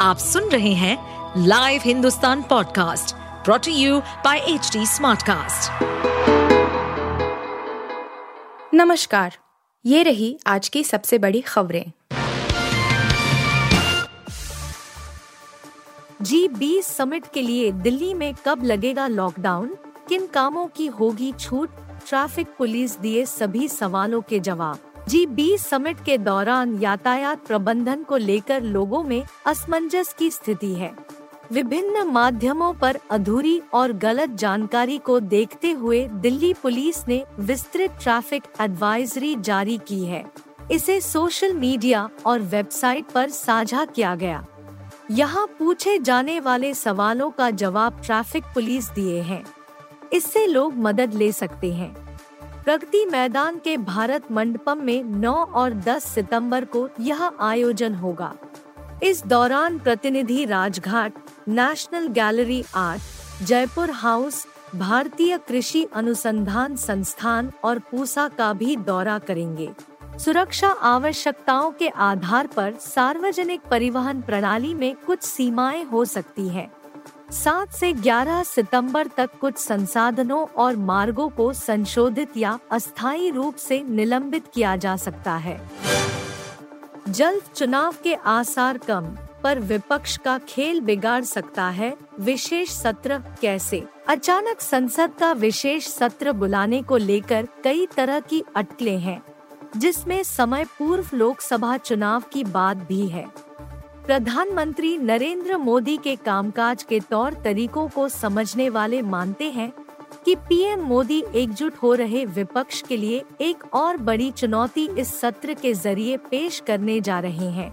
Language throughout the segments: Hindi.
आप सुन रहे हैं live Hindustan podcast brought to you by H smartcast. नमस्कार, ये रही आज की सबसे बड़ी खबरें। जी बीस समिट के लिए दिल्ली में कब लगेगा लॉकडाउन किन कामों की होगी छूट? ट्रैफ़िक पुलिस दिए सभी सवालों के जवाब। जी बीस समिट के दौरान यातायात प्रबंधन को लेकर लोगों में असमंजस की स्थिति है। विभिन्न माध्यमों पर अधूरी और गलत जानकारी को देखते हुए दिल्ली पुलिस ने विस्तृत ट्रैफ़िक एडवाइजरी जारी की है। इसे सोशल मीडिया और वेबसाइट पर साझा किया गया। यहाँ पूछे जाने वाले सवालों का जवाब ट्रैफ़िक पुलिस दिए हैं। इससे लोग मदद ले सकते हैं। प्रगति मैदान के भारत मंडपम में 9 और 10 सितंबर को यह आयोजन होगा इस दौरान प्रतिनिधि Rajghat national gallery art Jaipur house, भारतीय कृषि अनुसंधान संस्थान और पूसा का भी दौरा करेंगे सुरक्षा आवश्यकताओं के आधार पर सार्वजनिक परिवहन प्रणाली में कुछ सीमाएँ हो सकती हैं। सात से 11 सितंबर तक कुछ संसाधनों और मार्गों को संशोधित या अस्थायी रूप से निलंबित किया जा सकता है। जल्द चुनाव के आसार कम, पर विपक्ष का खेल बिगाड़ सकता है, विशेष सत्र कैसे? अचानक संसद का विशेष सत्र बुलाने को लेकर कई तरह की अटकलें हैं, जिसमें समय पूर्व लोकसभा चुनाव की बात भी है। प्रधानमंत्री नरेंद्र मोदी के कामकाज के तौर तरीकों को समझने वाले मानते हैं कि पीएम मोदी एकजुट हो रहे विपक्ष के लिए एक और बड़ी चुनौती इस सत्र के ज़रिए पेश करने जा रहे हैं।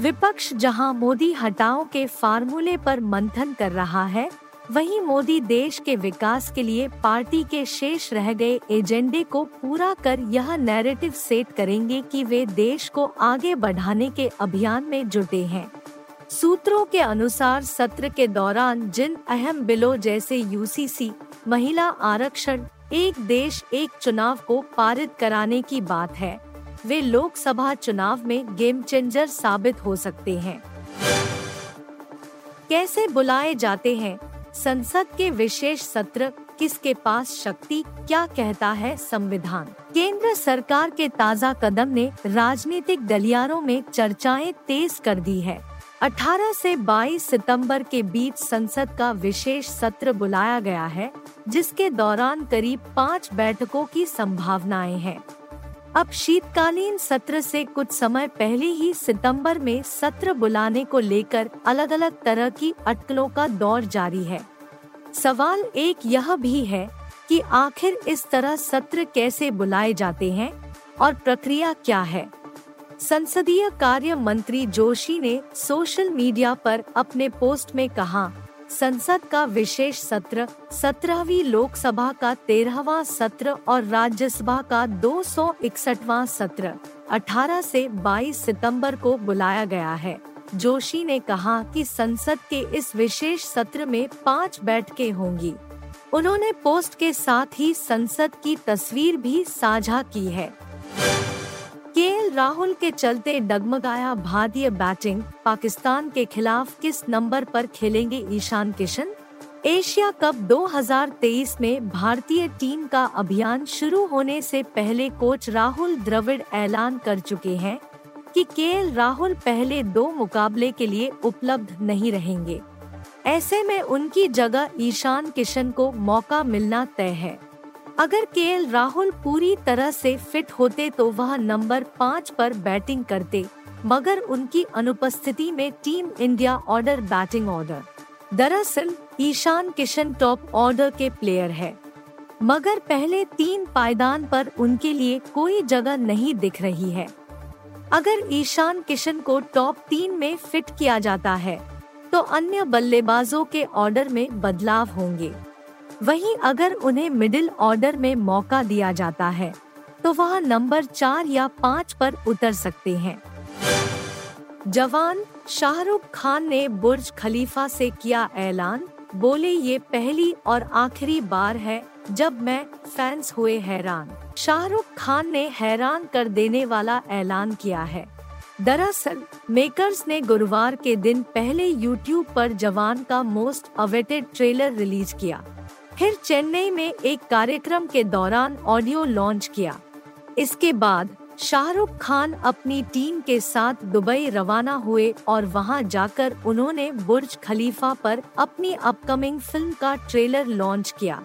विपक्ष जहाँ मोदी हटाओ के फार्मूले पर मंथन कर रहा है वहीं मोदी देश के विकास के लिए पार्टी के शेष रह गए एजेंडे को पूरा कर यह नैरेटिव सेट करेंगे कि वे देश को आगे बढ़ाने के अभियान में जुटे हैं। सूत्रों के अनुसार सत्र के दौरान जिन अहम बिलों जैसे यूसीसी महिला आरक्षण, एक देश, एक चुनाव को पारित कराने की बात है। वे लोकसभा चुनाव में गेम चेंजर साबित हो सकते हैं। कैसे बुलाए जाते हैं? संसद के विशेष सत्र किसके पास शक्ति क्या कहता है संविधान? केंद्र सरकार के ताज़ा कदम ने राजनीतिक गलियारों में चर्चाएँ तेज कर दी है। 18 से 22 सितंबर के बीच संसद का विशेष सत्र बुलाया गया है, जिसके दौरान करीब पाँच बैठकों की संभावनाएँ हैं। अब शीतकालीन सत्र से कुछ समय पहले ही सितंबर में सत्र बुलाने को लेकर अलग अलग तरह की अटकलों का दौर जारी है। सवाल एक यह भी है कि आखिर इस तरह सत्र कैसे बुलाए जाते हैं और प्रक्रिया क्या है? संसदीय कार्य मंत्री जोशी ने सोशल मीडिया पर अपने पोस्ट में कहा संसद का विशेष सत्र सत्रहवीं लोकसभा का तेरहवा सत्र और राज्यसभा का दो सौ इकसठवा सत्र 18 से 22 सितंबर को बुलाया गया है। जोशी ने कहा कि संसद के इस विशेष सत्र में पाँच बैठकें होंगी। उन्होंने पोस्ट के साथ ही संसद की तस्वीर भी साझा की है। राहुल के चलते डगमगाया भारतीय बैटिंग, पाकिस्तान के खिलाफ किस नंबर पर खेलेंगे ईशान किशन? एशिया कप 2023 में भारतीय टीम का अभियान शुरू होने से पहले कोच राहुल द्रविड़ ऐलान कर चुके हैं कि के राहुल पहले दो मुकाबले के लिए उपलब्ध नहीं रहेंगे। ऐसे में उनकी जगह ईशान किशन को मौका मिलना तय है। अगर के राहुल पूरी तरह से फिट होते तो वह नंबर पाँच पर बैटिंग करते, मगर उनकी अनुपस्थिति में team India order batting order. दरअसल, ईशान किशन टॉप ऑर्डर के प्लेयर है। मगर पहले तीन पायदान पर उनके लिए कोई जगह नहीं दिख रही है। अगर ईशान किशन को टॉप तीन में फिट किया जाता है तो अन्य बल्लेबाजों के ऑर्डर में बदलाव होंगे। वहीं अगर उन्हें मिडिल ऑर्डर में मौका दिया जाता है तो वह नंबर चार या पाँच पर उतर सकते हैं। जवान शाहरुख खान ने बुर्ज खलीफा से किया ऐलान, बोले, ये पहली और आखिरी बार है जब मैं फैंस हुए हैरान। शाहरुख खान ने हैरान कर देने वाला ऐलान किया है। दरअसल, मेकर्स ने गुरुवार के दिन पहले यूट्यूब पर जवान का मोस्ट अवेटेड ट्रेलर रिलीज़ किया। फिर चेन्नई में एक कार्यक्रम के दौरान ऑडियो लॉन्च किया। इसके बाद शाहरुख खान अपनी टीम के साथ दुबई रवाना हुए और वहाँ जाकर उन्होंने बुर्ज खलीफा पर अपनी अपकमिंग फ़िल्म का ट्रेलर लॉन्च किया।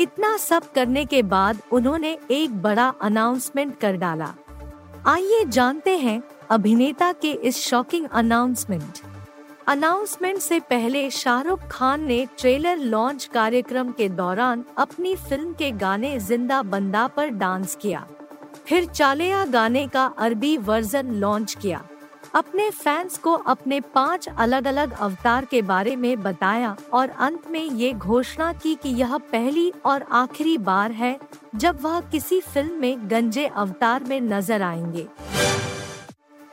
इतना सब करने के बाद उन्होंने एक बड़ा अनाउंसमेंट कर डाला। आइए जानते हैं अभिनेता के इस शॉकिंग अनाउंसमेंट। अनाउंसमेंट से पहले शाहरुख खान ने ट्रेलर लॉन्च कार्यक्रम के दौरान अपनी फ़िल्म के गाने ज़िंदा बंदा पर डांस किया। फिर चालिया गाने का अरबी वर्जन लॉन्च किया। अपने फैंस को अपने पाँच अलग अलग अवतार के बारे में बताया और अंत में ये घोषणा की कि यह पहली और आखिरी बार है जब वह किसी फ़िल्म में गंजे अवतार में नज़र आएँगे।